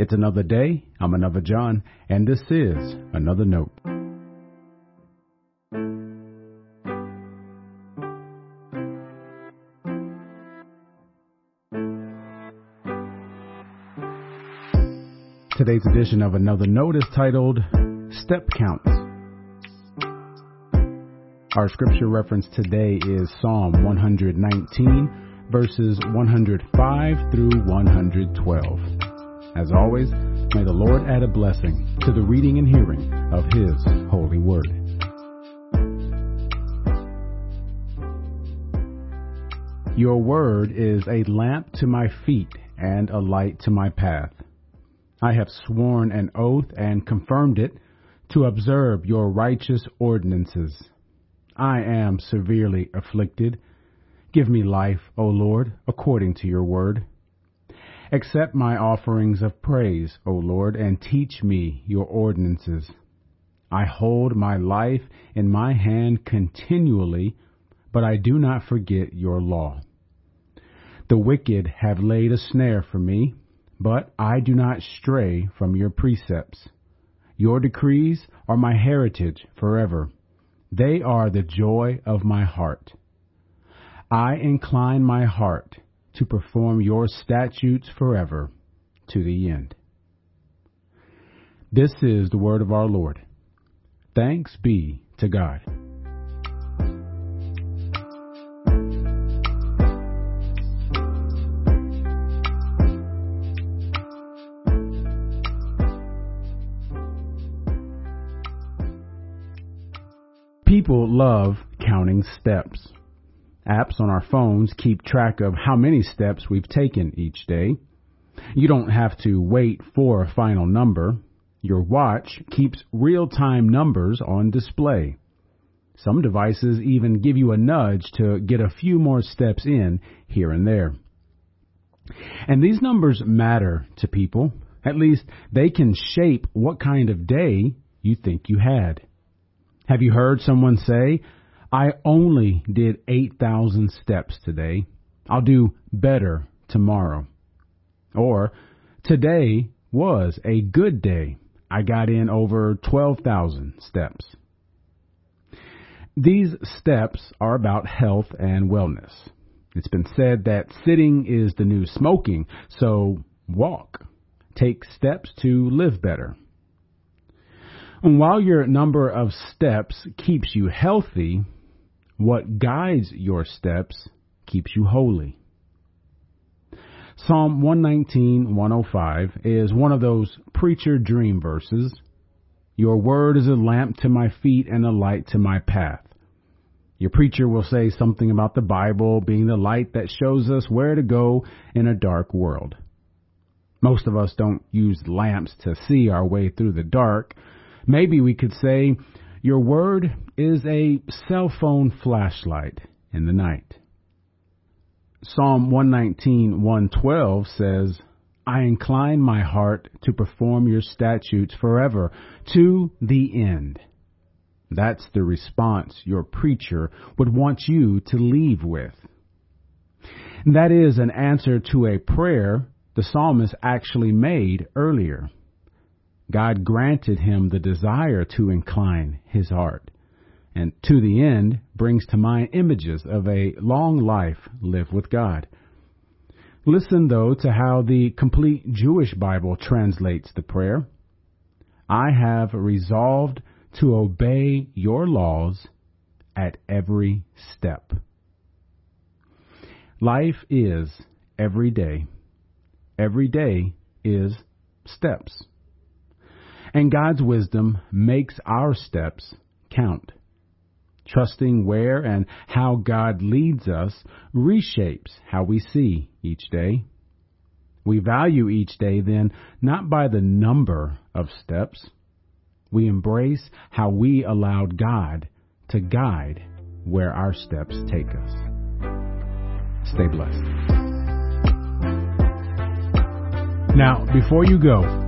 It's another day. I'm another John, and this is another note. Today's edition of Another Note is titled Step Counts. Our scripture reference today is Psalm 119, verses 105 through 112. As always, may the Lord add a blessing to the reading and hearing of His holy word. Your word is a lamp to my feet and a light to my path. I have sworn an oath and confirmed it to observe your righteous ordinances. I am severely afflicted. Give me life, O Lord, according to your word. Accept my offerings of praise, O Lord, and teach me your ordinances. I hold my life in my hand continually, but I do not forget your law. The wicked have laid a snare for me, but I do not stray from your precepts. Your decrees are my heritage forever. They are the joy of my heart. I incline my heart to perform your statutes forever to the end. This is the word of our Lord. Thanks be to God. People love counting steps. Apps on our phones keep track of how many steps we've taken each day. You don't have to wait for a final number. Your watch keeps real-time numbers on display. Some devices even give you a nudge to get a few more steps in here and there. And these numbers matter to people. At least they can shape what kind of day you think you had. Have you heard someone say, I only did 8,000 steps today. I'll do better tomorrow. Or, today was a good day. I got in over 12,000 steps. These steps are about health and wellness. It's been said that sitting is the new smoking, so walk. Take steps to live better. And while your number of steps keeps you healthy, what guides your steps keeps you holy. Psalm 119, 105 is one of those preacher dream verses. Your word is a lamp to my feet and a light to my path. Your preacher will say something about the Bible being the light that shows us where to go in a dark world. Most of us don't use lamps to see our way through the dark, Maybe we could say, Your word is a cell phone flashlight in the night. Psalm 119, 112 says, I incline my heart to perform your statutes forever to the end. That's the response your preacher would want you to leave with. That is an answer to a prayer the psalmist actually made earlier. God granted him the desire to incline his heart, and to the end brings to mind images of a long life lived with God. Listen, though, to how the complete Jewish Bible translates the prayer. I have resolved to obey your laws at every step. Life is every day. Every day is steps. And God's wisdom makes our steps count. Trusting where and how God leads us reshapes how we see each day. We value each day then not by the number of steps. We embrace how we allowed God to guide where our steps take us. Stay blessed. Now, before you go,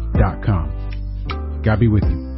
God be with you.